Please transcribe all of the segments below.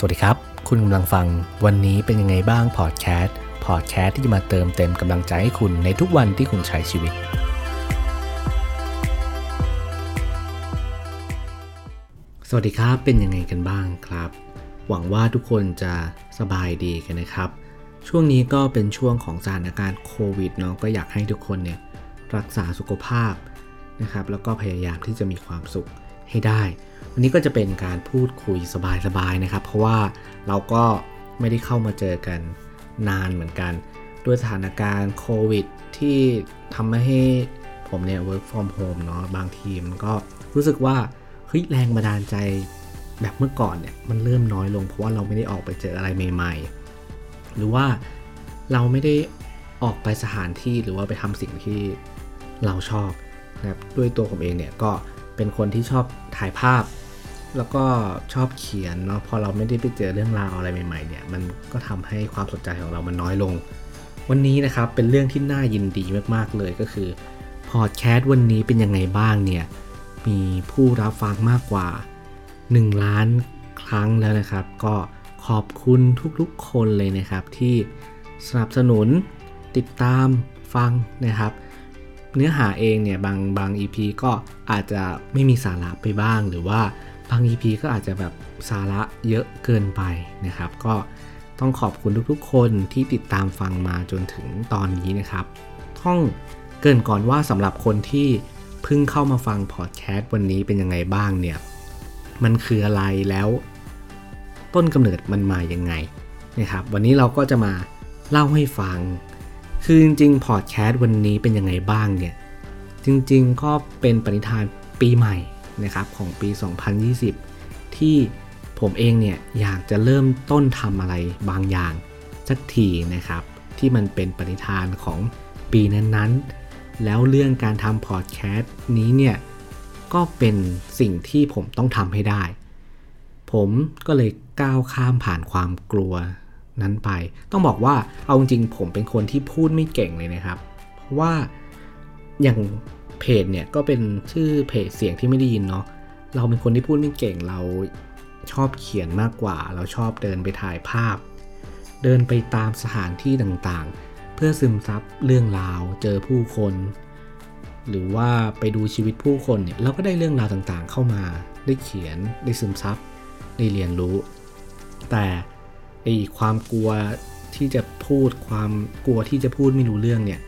สวัสดีครับ คุณกำลังฟังวันนี้เป็นยังไงบ้างพอดแคสต์พอดแคสต์ที่จะมาเติมเต็มกำลังใจให้คุณในทุกวันที่คุณใช้ชีวิต สวัสดีครับเป็นยังไงกันบ้างครับ หวังว่าทุกคนจะสบายดีกันนะครับ ช่วงนี้ก็เป็นช่วงของสถานการณ์โควิดเนาะก็อยากให้ทุกคนเนี่ยรักษาสุขภาพนะครับแล้วก็พยายามที่จะมีความสุข ให้ได้ วันนี้ก็จะเป็นการพูดคุยสบายๆนะครับ เพราะว่าเราก็ไม่ได้เข้ามาเจอกันนานเหมือนกัน ด้วยสถานการณ์โควิด ที่ทำให้ผมเนี่ย work from home เนาะบางทีมันก็รู้สึกว่าเฮ้ยแรงบันดาลใจแบบเมื่อก่อนเนี่ยมันเริ่มน้อยลง เพราะว่าเราไม่ได้ออกไปเจออะไรใหม่ๆ หรือว่าเราไม่ได้ออกไปสถานที่หรือว่าไปทำสิ่งที่เราชอบนะครับด้วยตัวผมเองเนี่ยก็ เป็นคนที่ชอบถ่ายภาพ แล้วก็ชอบเขียนเนาะพอเราไม่ได้ไปเจอเรื่องราวอะไรใหม่ๆเนี่ยมันก็ทำให้ความสนใจของเรามันน้อยลง วันนี้นะครับเป็นเรื่องที่น่ายินดีมากๆเลยก็คือพอดแคสต์วันนี้เป็นยังไงบ้างเนี่ยมีผู้รับฟังมากกว่า 1 ล้านครั้งแล้วนะครับ ก็ขอบคุณทุกๆคนเลยนะครับที่สนับสนุนติดตามฟังนะครับ เนื้อหาเองเนี่ยบางบาง EP ก็อาจจะไม่มีสาระไปบ้าง หรือว่าบาง EP ก็อาจจะแบบสาระเยอะเกินไปนะครับ ก็ต้องขอบคุณทุกๆ คนที่ติดตามฟังมาจนถึงตอนนี้นะครับต้องเกรินก่อนว่าสำหรับคนที่เพิ่งเข้ามาฟังพอดแคสต์วันนี้เป็นยังไงบ้างเนี่ย มันคืออะไรแล้ว ต้นกำเนิดมันมายังไงนะครับ วันนี้เราก็จะมาเล่าให้ฟัง คือจริงๆพอดแคสต์วันนี้เป็นยังไงบ้างเนี่ย จริงๆก็เป็นปณิธานปีใหม่นะครับของปี 2020 ที่ผมเองเนี่ยอยากจะเริ่มต้นทำอะไรบางอย่างสักทีนะครับ ที่มันเป็นปณิธานของปีนั้นๆ แล้วเรื่องการทำพอดแคสต์นี้เนี่ยก็เป็นสิ่งที่ผมต้องทำให้ได้ ผมก็เลยก้าวข้ามผ่านความกลัว นั้นไป ต้องบอกว่าเอาจริงผมเป็นคนที่พูดไม่เก่งเลยนะครับ เพราะว่าอย่างเพจเนี่ยก็เป็นชื่อเพจเสียงที่ไม่ได้ยินเนาะเราเป็นคนที่พูดไม่เก่งเราชอบเขียนมากกว่า เราชอบเดินไปถ่ายภาพ เดินไปตามสถานที่ต่างๆ เพื่อซึมซับเรื่องราวเจอผู้คน หรือว่าไปดูชีวิตผู้คนเนี่ยเราก็ได้เรื่องราวต่างๆ เข้ามาได้เขียนได้ซึมซับได้เรียนรู้ แต่ อความกลัวที่จะพูดความกลัวที่จะพูดไม่รู้เรื่องเนี่ย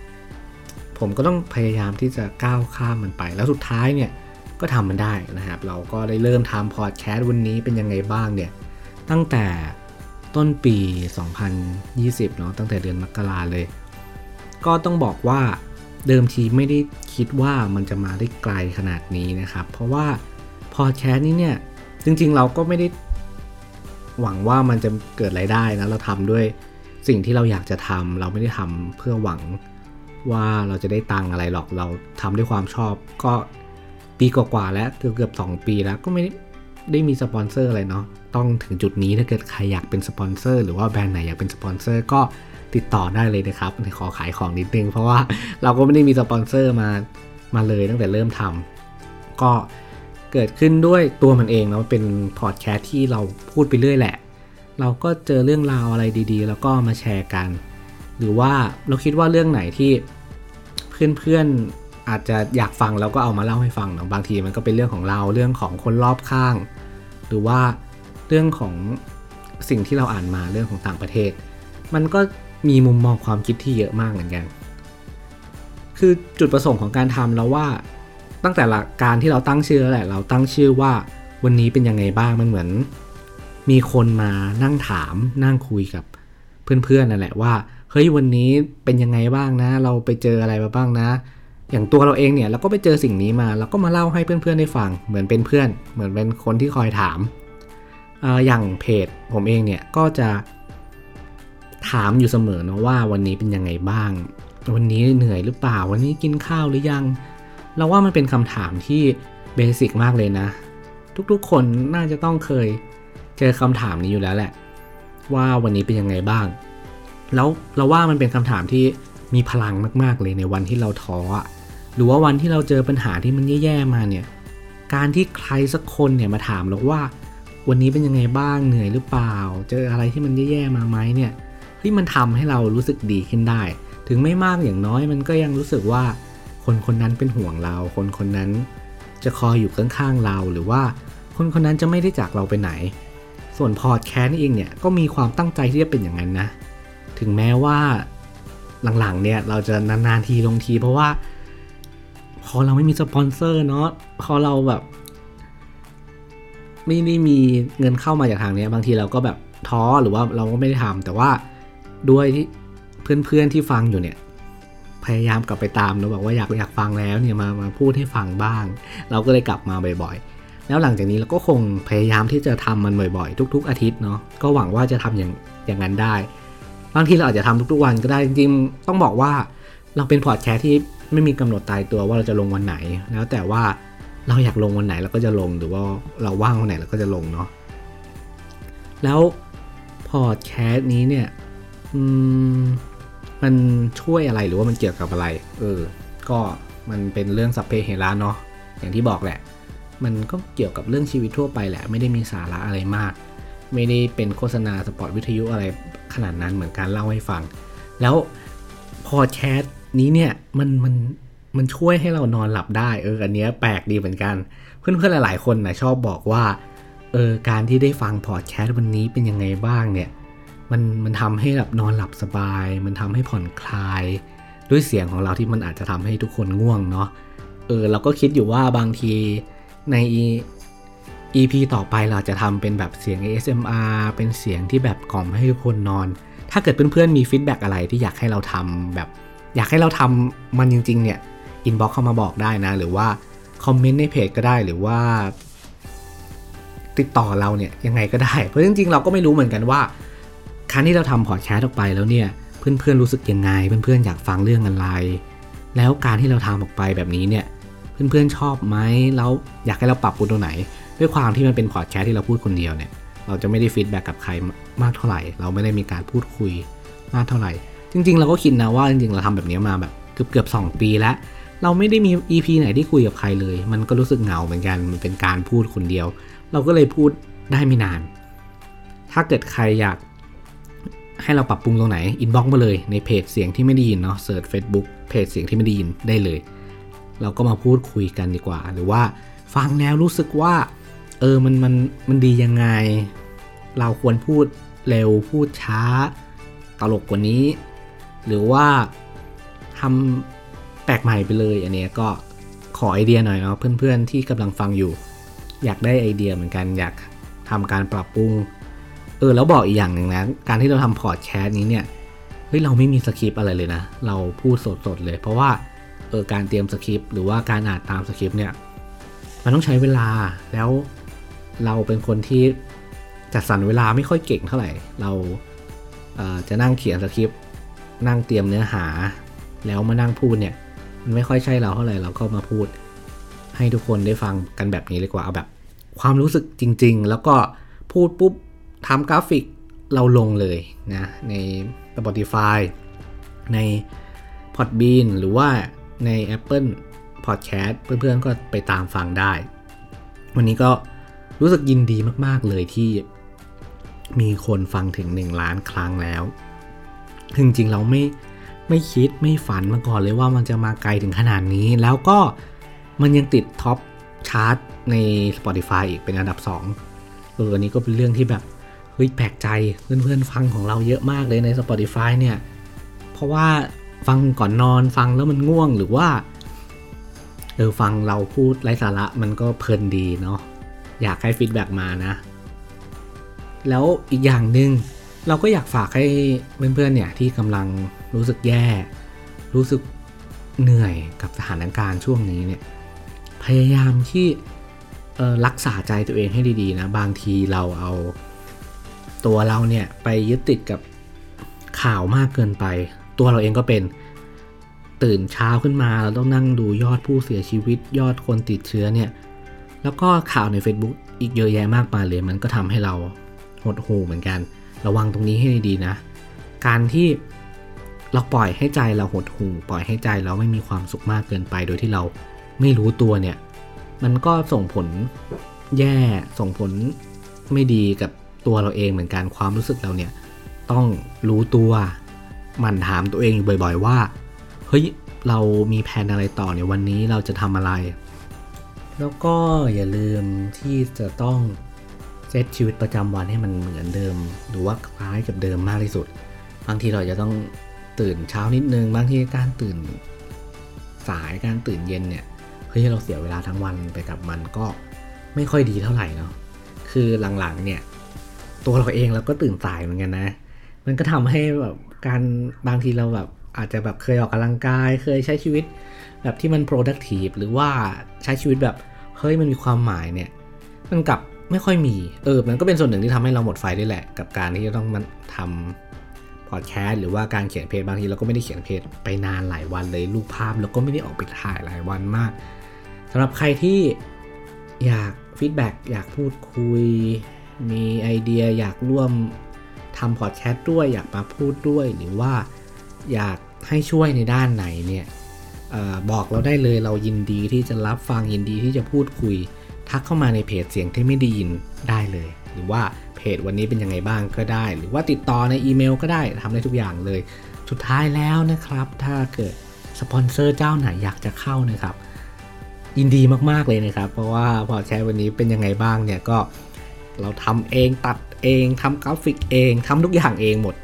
ผมก็ต้องพยายามที่จะก้าวข้ามมันไป แล้วสุดท้ายเนี่ยก็ทำมันได้นะครับ เราก็ได้เริ่มทำพอดแคสต์วันนี้เป็นยังไงบ้างเนี่ย ตั้งแต่ต้นปี 2020 เนาะตั้งแต่เดือนมกราเลย ก็ต้องบอกว่าเดิมทีไม่ได้คิดว่ามันจะมาได้ไกลขนาดนี้นะครับ เพราะว่าพอดแคสต์นี้เนี่ย จริงๆเราก็ไม่ได้ หวังว่ามันจะเกิดรายได้นะเราทำด้วยสิ่งที่เราอยากจะทำเราไม่ได้ทำเพื่อหวังว่าเราจะได้ตังอะไรหรอกเราทำด้วยความชอบ ก็ปีกว่าๆแล้วเกือบเกือบสองปีแล้วก็ไม่ได้มีสปอนเซอร์อะไรเนาะต้องถึงจุดนี้ถ้าเกิดใครอยากเป็นสปอนเซอร์หรือว่าแบรนด์ไหนอยากเป็นสปอนเซอร์ก็ติดต่อได้เลยนะครับขอขายของนิดนึงเพราะว่าเราก็ไม่ได้มีสปอนเซอร์มามาเลยตั้งแต่เริ่มทำก็ เกิดขึ้นด้วยตัวมันเองเนาะเป็นพอดแคสต์ที่เราพูดไปเรื่อยแหละ เราก็เจอเรื่องราวอะไรดีๆ แล้วก็มาแชร์กัน หรือว่าเราคิดว่าเรื่องไหนที่เพื่อนๆอาจจะอยากฟังแล้วก็เอามาเล่าให้ฟังเนาะบางทีมันก็เป็นเรื่องของเราเรื่องของคนรอบข้าง หรือว่าเรื่องของสิ่งที่เราอ่านมาเรื่องของต่างประเทศ มันก็มีมุมมองความคิดที่เยอะมากเหมือนกัน คือจุดประสงค์ของการทำเราว่า ตั้งแต่ละการที่เราตั้งชื่อแล้วแหละ เราตั้งชื่อว่าวันนี้เป็นยังไงบ้างมันเหมือน มีคนมานั่งถามนั่งคุยกับเพื่อนๆนั่นแหละว่าเฮ้ยวันนี้เป็นยังไงบ้างนะ เราไปเจออะไรมาบ้างนะ อย่างตัวเราเองเนี่ยเราก็ไปเจอสิ่งนี้มาเราก็มาเล่าให้เพื่อนๆได้ฟังเหมือนเป็นเพื่อน เหมือนเป็นคนที่คอยถามออย่างเพจผมเองเนี่ยก็จะถามอยู่เสมอนะว่าวันนี้เป็นยังไงบ้าง วันนี้เหนื่อยหรือเปล่า วันนี้กินข้าวหรือยัง เราว่ามันเป็นคำถามที่เบสิกมากเลยนะ ทุกๆคนน่าจะต้องเคยเจอคำถามนี้อยู่แล้วแหละ ว่าวันนี้เป็นยังไงบ้าง แล้วเราว่ามันเป็นคำถามที่มีพลังมากๆเลยในวันที่เราท้อหรือว่าวันที่เราเจอปัญหาที่มันแย่ๆมาเนี่ย การที่ใครสักคนเนี่ยมาถามเราว่า วันนี้เป็นยังไงบ้างเหนื่อยหรือเปล่า เจออะไรที่มันแย่ๆมาไหมเนี่ยที่มันทำให้เรารู้สึกดีขึ้นได้ ถึงไม่มากอย่างน้อยมันก็ยังรู้สึกว่า คนคนนั้นเป็นห่วงเรา คนคนนั้นจะคอยอยู่ข้างๆเราหรือว่าคนคนนั้นจะไม่ได้จากเราไปไหน ส่วนพอดแคสต์เองเนี่ยก็มีความตั้งใจที่จะเป็นอย่างนั้นนะ ถึงแม้ว่าหลังๆเนี่ยเราจะนานๆทีลงทีเพราะว่า พอเราไม่มีสปอนเซอร์เนาะพอเราแบบ ไม่ได้มีเงินเข้ามาจากทางนี้บางทีเราก็แบบท้อหรือว่าเราก็ไม่ได้ทำแต่ว่าด้วยที่เพื่อนๆที่ฟังอยู่เนี่ย พยายามกลับไปตามนะบอกว่าอยากอยากฟังแล้วเนี่ยมามาพูดให้ฟังบ้าง เราก็เลยกลับมาบ่อยๆ แล้วหลังจากนี้เราก็คงพยายามที่จะทำมันบ่อยๆ ทุก ๆ อาทิตย์เนาะก็หวังว่าจะทำอย่างอย่างนั้นได้ บางทีเราอาจจะทำทุกๆวันก็ได้จริงๆต้องบอกว่าเราเป็นพอดแคสต์ที่ไม่มีกำหนดตายตัวว่าเราจะลงวันไหน แล้วแต่ว่าเราอยากลงวันไหนเราก็จะลงหรือว่าเราว่างวันไหนเราก็จะลงเนาะแล้วพอดแคสต์นี้เนี่ย อืม มันช่วยอะไรหรือว่ามันเกี่ยวกับอะไร เออ ก็มันเป็นเรื่องสัพเพเหระเนาะ อย่างที่บอกแหละ มันก็เกี่ยวกับเรื่องชีวิตทั่วไปแหละ ไม่ได้มีสาระอะไรมาก ไม่ได้เป็นโฆษณาสปอร์ตวิทยุอะไรขนาดนั้นเหมือนการเล่าให้ฟัง แล้วพอดแคสต์นี้เนี่ยมันมันมันช่วยให้เรานอนหลับได้เอออันเนี้ยแปลกดีเหมือนกัน เพื่อนๆหลายๆคนนะชอบบอกว่าเออการที่ได้ฟังพอดแคสต์วันนี้เป็นยังไงบ้างเนี่ย มันมันทำให้แบบนอนหลับสบาย มันทำให้ผ่อนคลาย ด้วยเสียงของเราที่มันอาจจะทำให้ทุกคนง่วงเนาะเออเราก็คิดอยู่ว่าบางทีใน EP ต่อไปเราจะทำเป็นแบบเสียง ASMR เป็นเสียงที่แบบกล่อมให้ทุกคนนอน ถ้าเกิดเพื่อนๆมี feedback อะไรที่อยากให้เราทำแบบ อยากให้เราทำมันจริงๆเนี่ย inbox เข้ามาบอกได้นะ หรือว่าคอมเมนต์ในเพจก็ได้หรือว่า ติดต่อเราเนี่ยยังไงก็ได้ เพราะจริงๆเราก็ไม่รู้เหมือนกันว่า ครั้งที่เราทำพอดแคสต์ออกไปแล้วเนี่ย เพื่อนๆรู้สึกยังไง เพื่อนๆอยากฟังเรื่องอะไร แล้วการที่เราทำออกไปแบบนี้เนี่ย เพื่อนๆชอบไหมแล้วอยากให้เราปรับปรุงตรงไหน ด้วยความที่มันเป็นพอดแคสต์ที่เราพูดคนเดียวเนี่ย เราจะไม่ได้ feedback กับใครมากเท่าไหร่ เราไม่ได้มีการพูดคุยมากเท่าไหร่ จริง ๆ เราก็คิดนะว่าจริงๆเราทำแบบนี้มาแบบเกือบเกือบสองปีแล้ว เราไม่ได้มี EP ไหนที่คุยกับใครเลย มันก็รู้สึกเหงาเหมือนกัน มันเป็นการพูดคนเดียว เราก็เลยพูดได้ไม่นาน ถ้าเกิดใครอยาก ให้เราปรับปรุงตรงไหน inbox มาเลยในเพจเสียงที่ไม่ได้ยินเนาะ search Facebook เพจเสียงที่ไม่ได้ยินได้เลย เราก็มาพูดคุยกันดีกว่า หรือว่าฟังแล้วรู้สึกว่า เออมันมันมันดียังไง เราควรพูดเร็วพูดช้า ตลกกว่านี้ หรือว่าทำแปลกใหม่ไปเลยอันนี้ก็ขอไอเดียหน่อยเนาะเพื่อนๆที่กำลังฟังอยู่ อยากได้ไอเดียเหมือนกันอยากทำการปรับปรุง เออแล้วบอกอีกอย่างหนึ่งนะ การที่เราทำพอดแคสต์นี้เนี่ยเฮ้ยเราไม่มีสคริปอะไรเลยนะ เราพูดสดๆเลย เพราะว่าเออการเตรียมสคริปต์หรือว่าการอ่านตามสคริปต์เนี่ยมันต้องใช้เวลาแล้วเราเป็นคนที่จัดสรรเวลาไม่ค่อยเก่งเท่าไหร่ เราเจะนั่งเขียนสคริปต์นั่งเตรียมเนื้อหา แล้วมานั่งพูดเนี่ย มันไม่ค่อยใช่เราเท่าไหร่เราก็มาพูด ให้ทุกคนได้ฟังกันแบบนี้เลยกว่าเอาแบบ ความรู้สึกจริง ๆ แล้วก็พูดปุ๊บ ทำกราฟิกเราลงเลยนะใน Spotify ใน Podbean หรือว่าใน Apple Podcast เพื่อนๆก็ไปตามฟังได้ วันนี้ก็รู้สึกยินดีมากๆเลยที่มีคนฟังถึง 1 ล้านครั้งแล้ว จริงๆเราไม่ไม่คิดไม่ฝันมาก่อนเลยว่ามันจะมาไกลถึงขนาดนี้ แล้วก็มันยังติด top chart ใน Spotify อีกเป็นอันดับ 2 เอออันนี้ก็เป็นเรื่องที่แบบ เฮ้ยแปลกใจเพื่อนๆฟังของเราเยอะมากเลยใน Spotify เนี่ย เพราะว่าฟังก่อนนอนฟังแล้วมันง่วงหรือว่าเออฟังเราพูดไร้สาระมันก็เพลินดีเนาะอยากให้ feedback มานะ แล้วอีกอย่างหนึ่งเราก็อยากฝากให้เพื่อนๆเนี่ยที่กำลังรู้สึกแย่ รู้สึกเหนื่อยกับสถานการณ์ช่วงนี้เนี่ยพยายามที่รักษาใจตัวเองให้ดีๆนะ บางทีเราเอา ตัวเราเนี่ยไปยึดติดกับข่าวมากเกินไป ตัวเราเองก็เป็นตื่นเช้าขึ้นมาเราต้องนั่งดูยอดผู้เสียชีวิตยอดคนติดเชื้อเนี่ยแล้วก็ข่าวใน Facebook อีกเยอะแยะมากมายเลย มันก็ทำให้เราหดหูเหมือนกัน ระวังตรงนี้ให้ดีนะ การที่เราปล่อยให้ใจเราหดหูปล่อยให้ใจเราไม่มีความสุขมากเกินไป โดยที่เราไม่รู้ตัวเนี่ย มันก็ส่งผลแย่ส่งผลไม่ดีกับ ตัวเราเองเหมือนกันความรู้สึกเราเนี่ยต้องรู้ตัวหมั่นถามตัวเองอยู่บ่อยๆว่าเฮ้ยเรามีแผนอะไรต่อในวันนี้เราจะทำอะไร แล้วก็อย่าลืมที่จะต้องเซตชีวิตประจำวันให้มันเหมือนเดิม หรือว่าคล้ายกับเดิมมากที่สุด บางทีเราจะต้องตื่นเช้านิดนึง บางทีการตื่นสายการตื่นเย็นเนี่ยเฮ้ยเราเสียเวลาทั้งวันไปกับมันก็ไม่ค่อยดีเท่าไหร่เนาะคือหลังๆเนี่ย ตัวเราเองเราก็ตื่นสายเหมือนกันนะ มันก็ทำให้แบบการบางทีเราแบบอาจจะแบบเคยออกกำลังกาย เคยใช้ชีวิต แบบที่มัน productive หรือว่าใช้ชีวิตแบบเฮ้ยมันมีความหมายเนี่ย มันกลับไม่ค่อยมีเออมันก็เป็นส่วนหนึ่งที่ทำให้เราหมดไฟด้วยแหละ กับการที่จะต้องมันทำพอดแคสต์หรือว่าการเขียนเพจบางทีเราก็ไม่ได้เขียนเพจไปนานหลายวันเลยรูปภาพแล้วก็ไม่ได้ออกไปถ่ายหลายวันมากสำหรับใครที่อยากฟีดแบ็กอยากพูดคุย มีไอเดียอยากร่วมทำพอดแคสต์ด้วยอยากมาพูดด้วย หรือว่าอยากให้ช่วยในด้านไหนเนี่ยออบอกเราได้เลยเรายินดีที่จะรับฟังยินดีที่จะพูดคุย ทักเข้ามาในเพจเสียงที่ไม่ได้ยินได้เลย หรือว่าเพจวันนี้เป็นยังไงบ้างก็ได้ หรือว่าติดต่อในอีเมลก็ได้ทำได้ทุกอย่างเลย สุดท้ายแล้วนะครับ ถ้าเกิดสปอนเซอร์เจ้าไหนอยากจะเข้านะครับยินดีมาก ๆ เลยนะครับ เพราะว่าพอดแคสต์วันนี้เป็นยังไงบ้างเนี่ยก็ เราทำเองตัดเองทำกราฟิกเองทำทุกอย่างเองหมด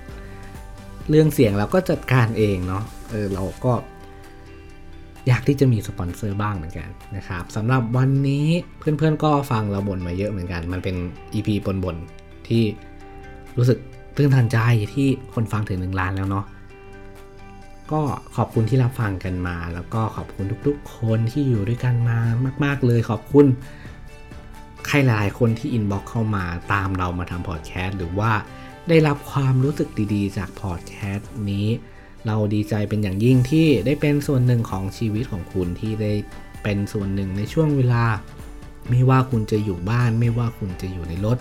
เรื่องเสียงเราก็จัดการเองเนาะเออเราก็ อยากที่จะมีสปอนเซอร์บ้างเหมือนกันนะครับสำหรับวันนี้เพื่อนๆก็ฟังเราบ่นมาเยอะเหมือนกัน มันเป็น EP บ่นบ่นๆที่รู้สึกตื้นตันใจที่คนฟังถึงหนึ่งล้านแล้วเนาะก็ขอบคุณที่รับฟังกันมา แล้วก็ขอบคุณทุกๆ คนที่อยู่ด้วยกันมามาก ๆ เลยขอบคุณ ใครหลายคนที่ inbox เข้ามาตามเรามาทำพอดแคสต์หรือว่าได้รับความรู้สึกดีๆ จากพอดแคสต์นี้ เราดีใจเป็นอย่างยิ่งที่ได้เป็นส่วนหนึ่งของชีวิตของคุณที่ได้เป็นส่วนหนึ่งในช่วงเวลา ไม่ว่าคุณจะอยู่บ้าน ไม่ว่าคุณจะอยู่ในรถ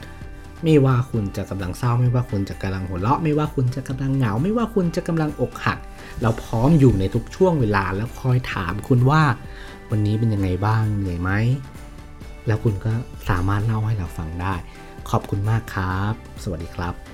ไม่ว่าคุณจะกำลังเศร้า ไม่ว่าคุณจะกำลังหัวเราะ ไม่ว่าคุณจะกำลังเหงา ไม่ว่าคุณจะกำลังอกหัก เราพร้อมอยู่ในทุกช่วงเวลาแล้วคอยถามคุณว่า วันนี้เป็นยังไงบ้างเหนื่อยไหม แล้วคุณก็สามารถเล่าให้เราฟังได้ ขอบคุณมากครับ สวัสดีครับ